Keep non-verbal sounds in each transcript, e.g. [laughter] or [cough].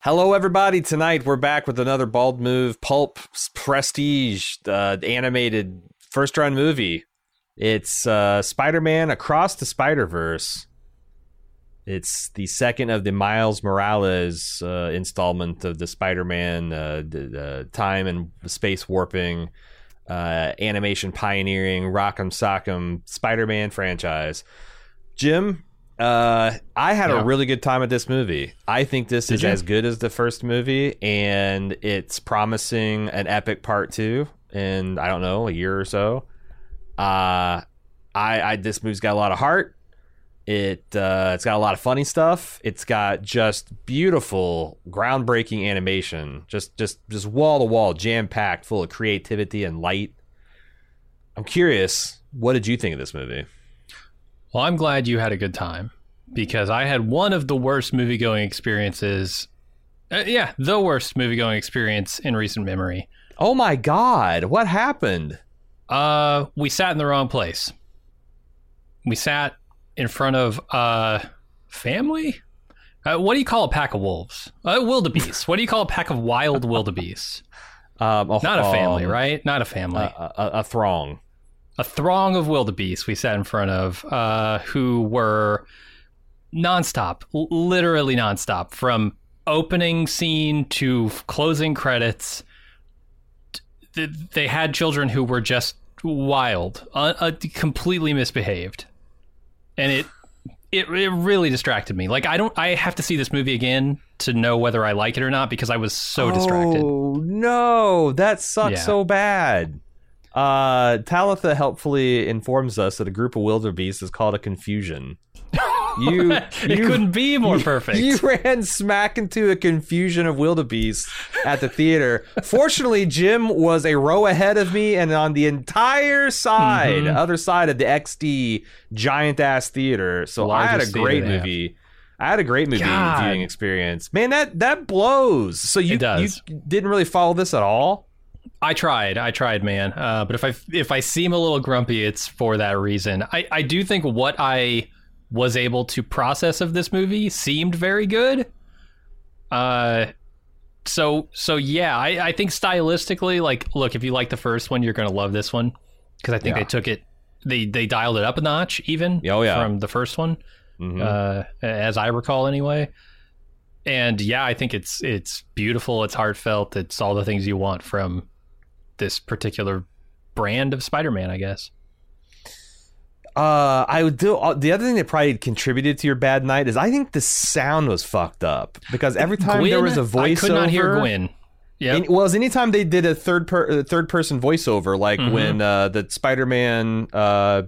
Hello, everybody. Tonight we're back with another Bald Move Pulp Prestige uh, animated first run movie. It's uh, Spider Man Across the Spider Verse. It's the second of the Miles Morales uh, installment of the Spider Man uh, time and space warping, uh, animation pioneering, rock'em sock'em Spider Man franchise. Jim, uh, I had yeah. a really good time at this movie. I think this Did is you? as good as the first movie, and it's promising an epic part two in I don't know a year or so. Uh, I, I this movie's got a lot of heart. It uh, it's got a lot of funny stuff. It's got just beautiful, groundbreaking animation. Just just just wall to wall, jam packed, full of creativity and light. I'm curious, what did you think of this movie? Well, I'm glad you had a good time because I had one of the worst movie going experiences. Uh, yeah, the worst movie going experience in recent memory. Oh my god, what happened? Uh, we sat in the wrong place. We sat in front of uh family. Uh, what do you call a pack of wolves? Uh, wildebeest. what do you call a pack of wild wildebeest? [laughs] Um, a, Not a family, um, right? Not a family. A, a, a throng a throng of wildebeest we sat in front of uh, who were nonstop, literally nonstop, from opening scene to closing credits. They had children who were just wild, uh, completely misbehaved, and it, it it really distracted me. Like I don't, I have to see this movie again to know whether I like it or not because I was so distracted. Oh no, that sucks yeah. so bad. Uh, Talitha helpfully informs us that a group of wildebeest is called a confusion. [laughs] You, it you, couldn't be more [laughs] perfect. You [laughs] ran smack into a confusion of wildebeest at the theater. Fortunately, Jim was a row ahead of me and on the entire side, mm-hmm. other side of the XD giant ass theater. So I had a great movie. I had a great movie God. viewing experience. Man, that that blows. So you you didn't really follow this at all? I tried, I tried, man. Uh, but if I if I seem a little grumpy, it's for that reason. I I do think what I was able to process of this movie seemed very good. Uh, so so yeah, I I think stylistically, like, look, if you like the first one, you're gonna love this one because I think yeah. they took it, they they dialed it up a notch, even oh yeah from the first one, mm-hmm. uh, as I recall anyway and yeah, I think it's it's beautiful. It's heartfelt. It's all the things you want from this particular brand of Spider-Man, I guess. Uh, I would do uh, the other thing that probably contributed to your bad night is I think the sound was fucked up because every time Gwen, there was a voiceover, I could not hear Gwen. Yeah. Well, as anytime they did a third per, third person voiceover, like mm-hmm. when uh, the Spider Man, uh,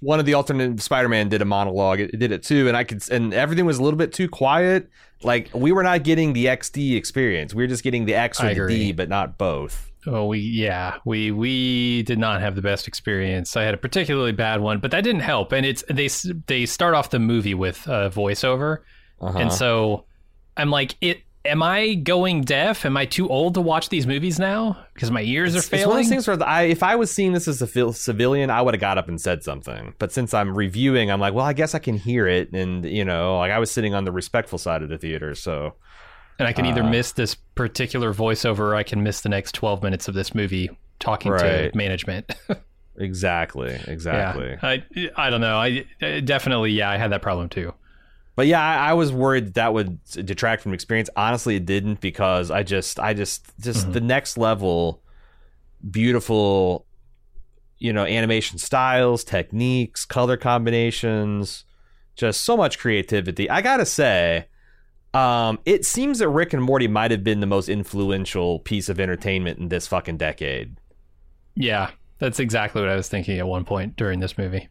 one of the alternate Spider Man did a monologue, it, it, did it too, and I could, and everything was a little bit too quiet. Like we were not getting the XD experience; we were just getting the X or the D, but not both. Oh, we yeah, we we did not have the best experience. I had a particularly bad one, but that didn't help. And it's they they start off the movie with a voiceover, uh-huh. and so I'm like, it. Am I going deaf? Am I too old to watch these movies now because my ears it's, are failing? It's one of those things where I, if I was seeing this as a civilian, I would have got up and said something. But since I'm reviewing, I'm like, well, I guess I can hear it, and you know, like I was sitting on the respectful side of the theater, so and I can either uh, miss this particular voiceover or I can miss the next 12 minutes of this movie talking right. to management. exactly. [laughs] Exactly. Yeah, I, I don't know. I definitely, yeah, I had that problem too. But yeah, I, I was worried that, that would detract from experience. Honestly, it didn't because I just, I just, just mm-hmm. the next level, beautiful, you know, animation styles, techniques, color combinations, just so much creativity. I gotta say, um, it seems that Rick and Morty might have been the most influential piece of entertainment in this fucking decade. Yeah, that's exactly what I was thinking at one point during this movie.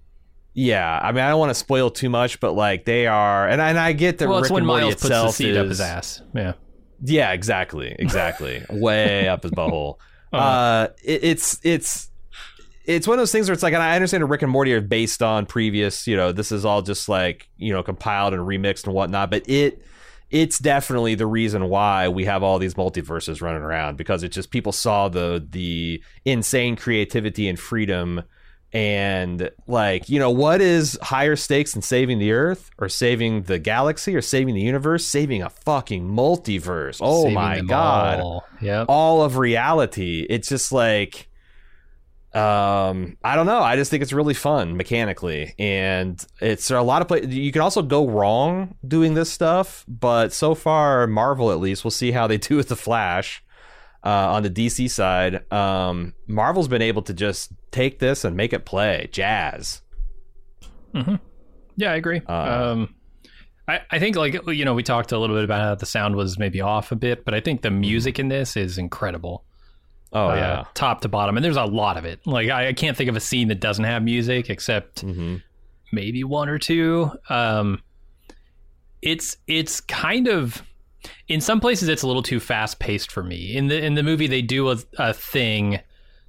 Yeah, I mean, I don't want to spoil too much, but like they are, and and I get that well, Rick and Morty Miles itself puts the seed is, up his ass. Yeah, yeah, exactly, exactly, [laughs] way up his butthole. Uh-huh. Uh, it, it's it's it's one of those things where it's like, and I understand Rick and Morty are based on previous, you know, this is all just like you know compiled and remixed and whatnot, but it it's definitely the reason why we have all these multiverses running around because it just people saw the the insane creativity and freedom And like, you know, what is higher stakes than saving the Earth or saving the galaxy or saving the universe? Saving a fucking multiverse. Oh Saving my god. all. Yep. All of reality. It's just like um I don't know. I just think it's really fun mechanically. And it's there are a lot of play you can also go wrong doing this stuff, but so far Marvel at least, we'll see how they [laughs] do with the Flash. Uh, on the DC side, um, Marvel's been able to just take this and make it play jazz. Yeah, I agree. Uh, um, I, I think like you know we talked a little bit about how the sound was maybe off a bit, but I think the music in this is incredible. Oh uh, yeah, top to bottom, and there's a lot of it. Like I, I can't think of a scene that doesn't have music except hmm maybe one or two. Um, it's it's kind of in some places it's a little too fast paced for me. In the in the movie they do a, a thing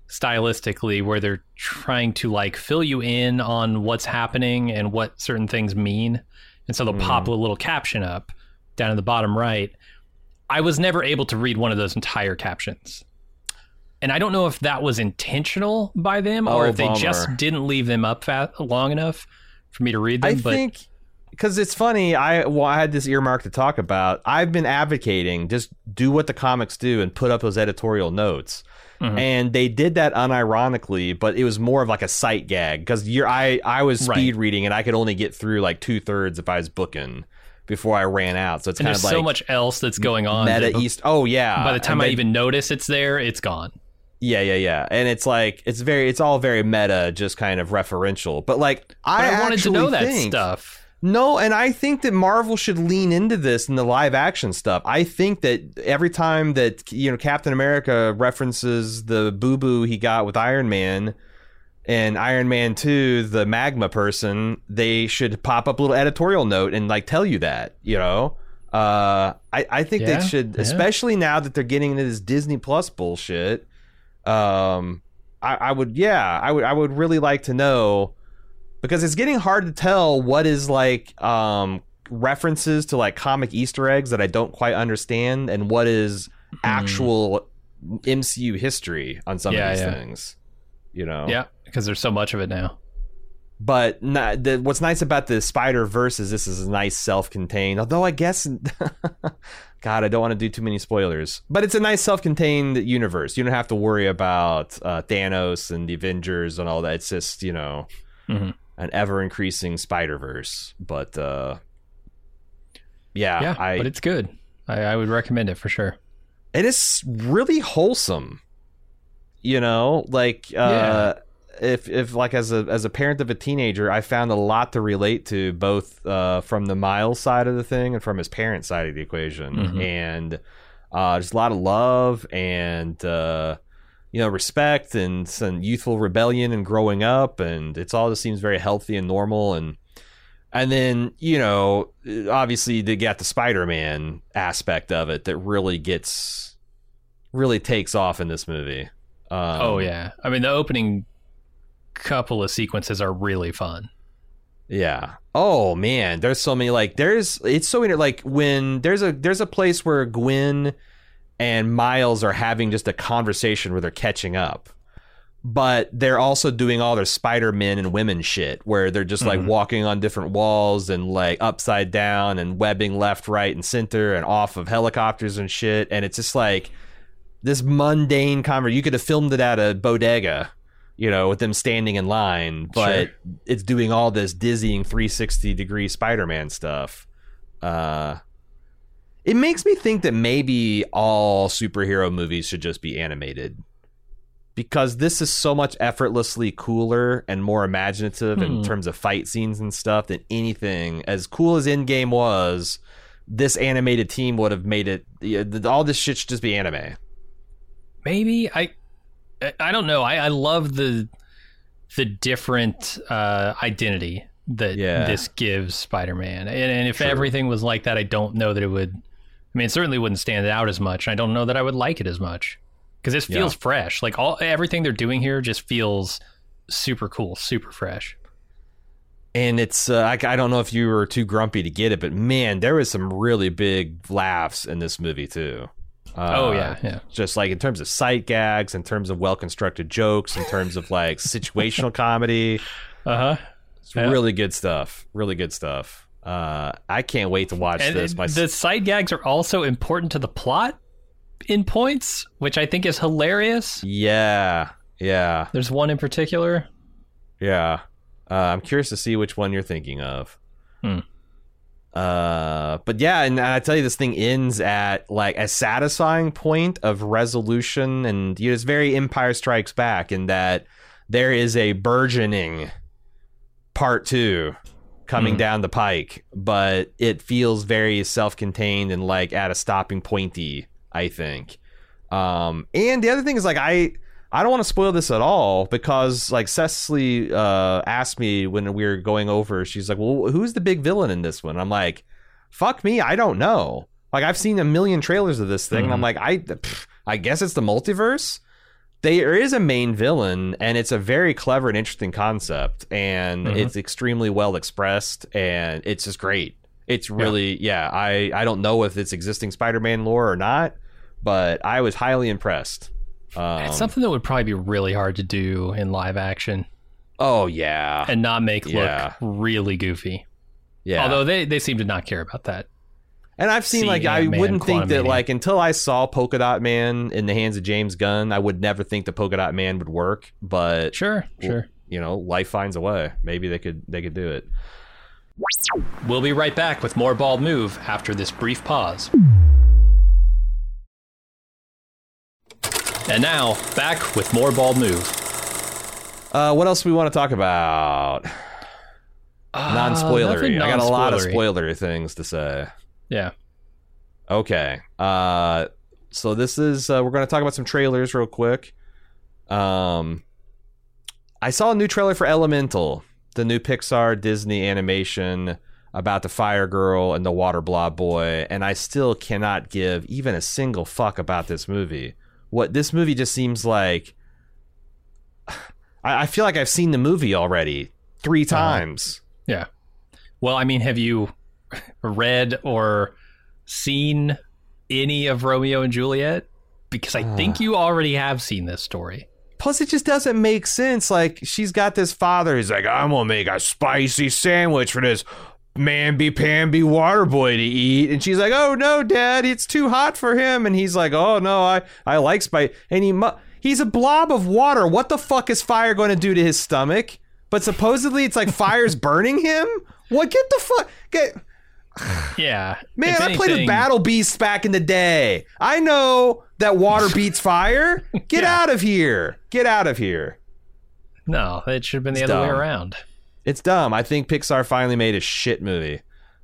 stylistically where they're trying to like fill you in on what's happening and what certain things mean. And so they'll pop a little caption up down in the bottom right. I was never able to read one of those entire captions. And I don't know if that was intentional by them or Oh, if they just didn't leave them up fa- long enough for me to read them. I but think because it's funny. I well, I had this earmark to talk about. I've been advocating just do what the comics do and put up those editorial notes. Mhm. And they did that unironically, but it was more of like a sight gag because I I was Right. speed reading and I could only get through like two thirds if I was booking before I ran out. So it's and kind there's of like so much else that's going on. meta that East. Oh yeah. by the time And I they- even notice it's there, it's gone. Yeah, yeah, yeah. And it's like it's very it's all very meta, just kind of referential. But like But I, I, wanted to know that stuff. No, and I think that Marvel should lean into this in the live action stuff. I think that every time that you know Captain America references the boo boo he got with Iron Man and Iron Man 2, the magma person, they should pop up a little editorial note and like tell you that, you know? Uh I, I think Yeah, they should yeah. especially now that they're getting into this Disney Plus bullshit. Um I, I would yeah, I would I would really like to know because it's getting hard to tell what is like um references to like comic easter eggs that i don't quite understand and what is actual mcu history on some Yeah, of these yeah. things you know Yeah, because there's so much of it now. but not, the, what's nice about the spider verse is this is a nice self-contained although i guess [laughs] god i don't want to do too many spoilers but it's a nice self-contained universe you don't have to worry about uh, thanos and the avengers and all that it's just you know Mhm. an ever increasing spider verse but uh yeah, yeah, i but it's good. I, I would recommend it for sure. it is really wholesome you know like uh if if like as a as a parent of a teenager i found a lot to relate to both uh from the miles side of the thing and from his parent side of the equation. Mhm. and uh just a lot of love and uh you know respect and some youthful rebellion and growing up. And it's all just seems very healthy and normal. And and then you know obviously they got the spider-man aspect of it that really gets really takes off in this movie. Um, oh yeah, I mean the opening couple of sequences are really fun. Yeah. Oh man, there's so many like there's it's so inter- like when there's a there's a place where Gwen and Miles are having just a conversation where they're catching up. But they're also doing all their Spider-Men and women shit where they're just like Mhm. walking on different walls and like upside down and webbing left, right, and center and off of helicopters and shit. And it's just like this mundane conversation. You could have filmed it at a bodega, you know, with them standing in line, but Sure. it's doing all this dizzying 360 degree Spider-Man stuff. Uh, it makes me think that maybe all superhero movies should just be animated because this is so much effortlessly cooler and more imaginative in Hmm. terms of fight scenes and stuff than anything. As cool as Endgame was, this animated team would have made it. All this shit should just be anime. Maybe I I- don't know. I, I love the the different uh, identity that Yeah. this gives Spider-Man, and, and if True. everything was like that, I don't know that it would. I mean, it certainly wouldn't stand out as much. I don't know that I would like it as much because this Yeah. feels fresh. Like all everything they're doing here just feels super cool, super fresh. and it's uh, I, I don't know if you were too grumpy to get it, but man, there was some really big laughs in this movie too. Uh, oh yeah, yeah. just like in terms of sight gags, in terms of well constructed jokes, in terms of like situational [laughs] comedy. Uh huh. It's Yeah. really good stuff. Really good stuff. Uh, I can't wait to watch And this. My the side gags are also important to the plot in points, which I think is hilarious. yeah, yeah, There's one in particular. yeah. Uh, I'm curious to see which one you're thinking of. Hmm. Uh, but yeah, and I tell you, this thing ends at like a satisfying point of resolution, and you know, it's very Empire Strikes Back in that there is a burgeoning part two coming Hmm. down the pike, but it feels very self-contained and like at a stopping pointy. I think. Um, and the other thing is like I I don't want to spoil this at all because like Cecily uh, asked me when we were going over, she's like, "Well, who's the big villain in this one?" I'm like, "Fuck me, I don't know." Like I've seen a million trailers of this thing, and I'm Mhm. like, I pff, I guess it's the multiverse. There is a main villain, and it's a very clever and interesting concept, and Mhm. it's extremely well expressed, and it's just great. It's really, yeah. I I don't know if it's existing Spider-Man lore or not, but I was highly impressed. Um, it's something that would probably be really hard to do in live action oh yeah, and not make look really goofy. yeah. Although they, they seem to not care about that. and I've seen like I wouldn't think that like until I saw Polka Dot Man in the hands of James Gunn, I would never think the Polka Dot Man would work. But Sure, sure. you know, life finds a way. Maybe they could they could do it. We'll be right back with more Bald Move after this brief pause. And now, back with more Bald Move. Uh, what else do we want to talk about? Non-spoilery. I got a lot of Uh, spoilery things to say. Yeah. Okay. Uh, so this is uh, we're going to talk about some trailers real quick. Um, I saw a new trailer for Elemental, the new Pixar Disney animation about the fire girl and the water blob boy, and I still cannot give even a single fuck about this movie. What this movie just seems like. [sighs] I, I feel like I've seen the movie already three Uh-huh. times. Yeah. Well, I mean, have you [laughs] read or seen any of Romeo and Juliet? Because I think Ah. [sighs] you already have seen this story. Plus, it just doesn't make sense. Like, she's got this father. He's like, I'm gonna make a spicy sandwich for this mamby pamby water boy to eat, and she's like, Oh no, Dad, it's too hot for him. And he's like, Oh no, I I like spice. And he mu- he's a blob of water. What the fuck is fire going to do to his stomach? But supposedly, it's like fire's [laughs] burning him. What? Get the fuck get. [sighs] Yeah. Man, I played with Battle Beasts back in the day. I know that water [laughs] beats fire. Get Yeah. out of here. Get out of here. No, it should have been the It's other way around. It's dumb. I think Pixar finally made a shit movie.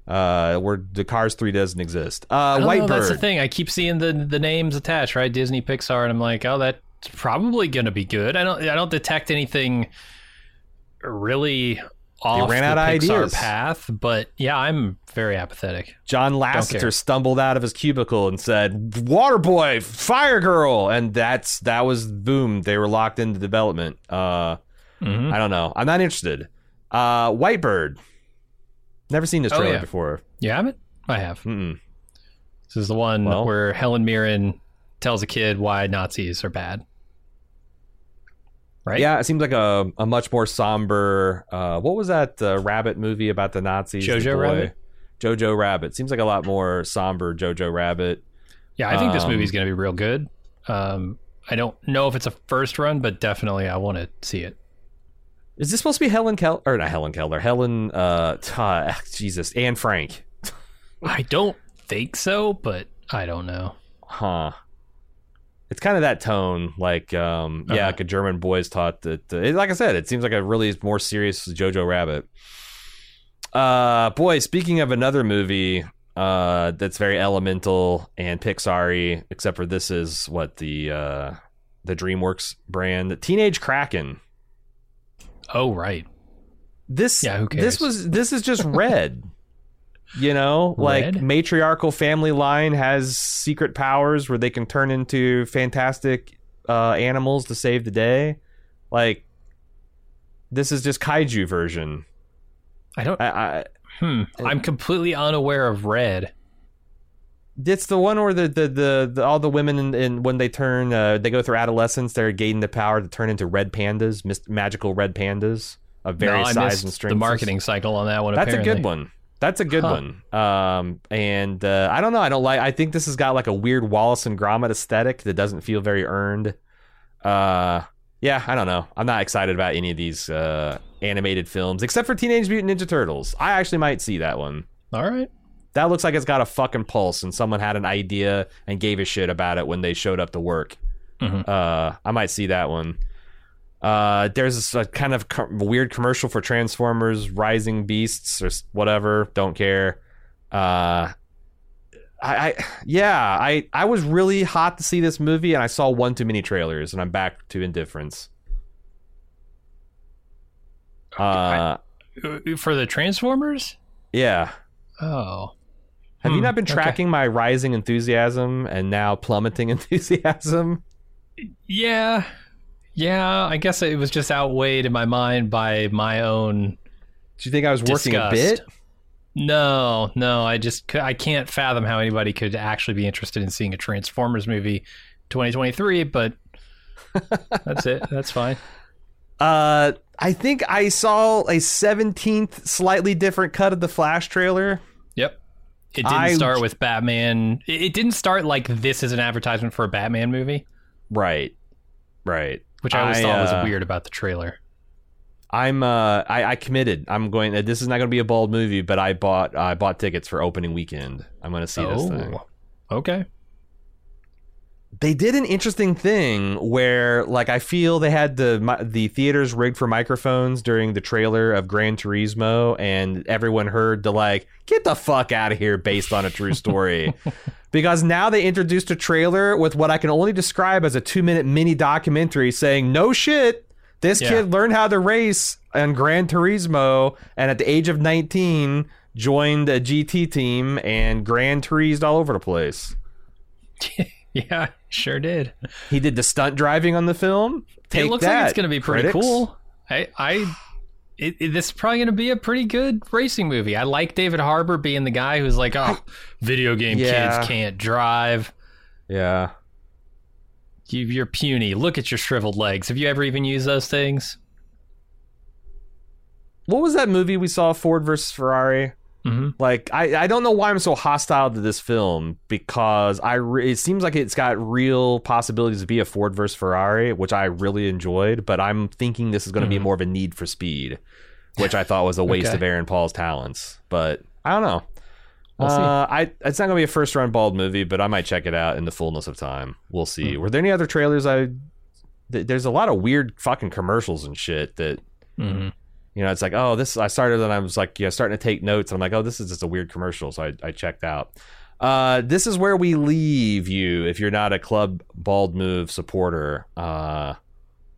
Uh, where the Cars 3 doesn't exist. Uh, White know, That's the thing. I keep seeing the the names attached, right? Disney, Pixar, and I'm like, oh, that's probably going to be good. I don't I don't detect anything really off ran the out of Pixar ideas. path, but yeah, I'm very apathetic. John. Lasseter stumbled out of his cubicle and said, "Water boy, fire girl," and that's that was boom. They were locked into development. Uh, Mhm. I don't know. I'm not interested. Uh, White Bird. Never seen this Oh, trailer yeah. before. You haven't? I have. Mm-mm. This is the one Well- where Helen Mirren tells a kid why Nazis are bad. Right? Yeah, it seems like a, a much more somber. Uh, what was that uh, rabbit movie about the Nazis? Jojo boy? Rabbit? Jojo Rabbit seems like a lot more somber. Jojo Rabbit. Yeah, I think this Um, movie's going to be real good. Um, I don't know if it's a first run, but definitely I want to see it. Is this supposed to be Helen Keller or not Helen Keller? Helen, uh, t- [laughs] Jesus, Anne Frank. I don't think so, but I don't know. Huh. It's kind of that tone, like, um, yeah, Uh-huh. like a German boys taught that. Uh, it- like I said, it seems like a really more serious Jojo Rabbit. Uh, boy, speaking of another movie, uh, that's very elemental and Pixar-y, except for this is what the uh, the DreamWorks brand, Teenage Kraken. Oh, right. This, Yeah, This was this is just red. [laughs] You know, like Red? matriarchal family line has secret powers where they can turn into fantastic uh, animals to save the day. Like this is just kaiju version. I don't. I, I Hmm. I'm completely unaware of Red. It's the one where the the, the, the all the women in, in when they turn uh, they go through adolescence they're gaining the power to turn into red pandas, mis- magical red pandas of No, various I size and strengths. the marketing cycle on that one. That's a good one. That's a good Huh. one. Um, and uh, I don't know. I don't like. I think this has got like a weird Wallace and Gromit aesthetic that doesn't feel very earned. Uh, yeah, I don't know. I'm not excited about any of these uh, animated films except for Teenage Mutant Ninja Turtles. I actually might see that one. All right. That looks like it's got a fucking pulse, and someone had an idea and gave a shit about it when they showed up to work. Mhm. Uh, I might see that one. Uh, there's a kind of co- weird commercial for Transformers Rising Beasts or whatever. Don't care. Uh, I, I yeah, I I was really hot to see this movie, and I saw one too many trailers, and I'm back to indifference. Uh, Uh, For the Transformers? yeah. Oh. Have you Hmm, not been okay. tracking my rising enthusiasm and now plummeting [laughs] enthusiasm? Yeah. Yeah, I guess it was just outweighed in my mind by my own Do you think I was working disgust. a bit? No, no, I just I can't fathom how anybody could actually be interested in seeing a Transformers movie 2023, but [laughs] that's it. That's fine. Uh, I think I saw a 17th slightly different cut of the Flash trailer. Yep. It didn't I- start with Batman. It didn't start like this is an advertisement for a Batman movie, Right. Right. which I always I, thought uh, was weird about the trailer. I'm uh I, I committed. I'm going this is not going to be a bold movie, but I bought I bought tickets for opening weekend. I'm going to see this thing. Oh, okay. They did an interesting thing where like I feel they had the the theaters rigged for microphones during the trailer of Gran Turismo and everyone heard the like get the fuck out of here based on a true story. [laughs] because now they introduced a trailer with what I can only describe as a 2-minute mini documentary saying no shit this Yeah. kid learned how to race on Gran Turismo and at the age of 19 joined a GT team and Gran Turised all over the place. [laughs] [laughs] Yeah, sure did. He did the stunt driving on the film. Take it looks like it's going to be pretty critics. cool. I, I, it, it- this is probably going to be a pretty good racing movie. I like David Harbour being the guy who's like, oh, [laughs] video game Yeah. kids can't drive. Yeah. You, you're puny. Look at your shriveled legs. Have you ever even used those things? What was that movie we saw, Ford versus Ferrari? Mm-hmm. Like, I, I don't know why I'm so hostile to this film because I re- it seems like it's got real possibilities to be a Ford versus Ferrari, which I really enjoyed. But I'm thinking this is going to be Mhm. more of a Need for Speed, which I thought was a waste Okay. of Aaron Paul's talents. But I don't know. We'll see. uh, I it's not gonna be a first run bald movie, but I might check it out in the fullness of time. We'll see. Hmm. Were there any other trailers? I th- there's a lot of weird fucking commercials and shit that Mm-hmm. You know. It's like oh this I started and I was like yeah starting to take notes. And I'm like oh this is just a weird commercial, so I, I checked out. Uh, this is where we leave you if you're not a Club Bald Move supporter. Uh,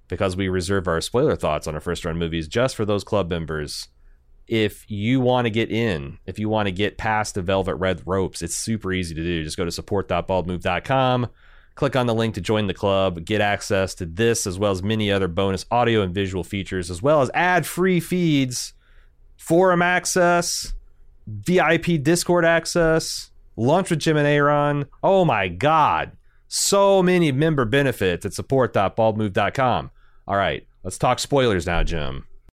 because we reserve our spoiler thoughts on our first run movies just for those club members if you want to get in, if you want to get past the velvet red ropes, it's super easy to do. Just go to support.baldmove.com, click on the link to join the club, get access to this as well as many other bonus audio and visual features, as well as ad free feeds, forum access, VIP Discord access, lunch with Jim and Aaron. Oh my God. So many member benefits at support.baldmove.com. All right, let's talk spoilers now, Jim.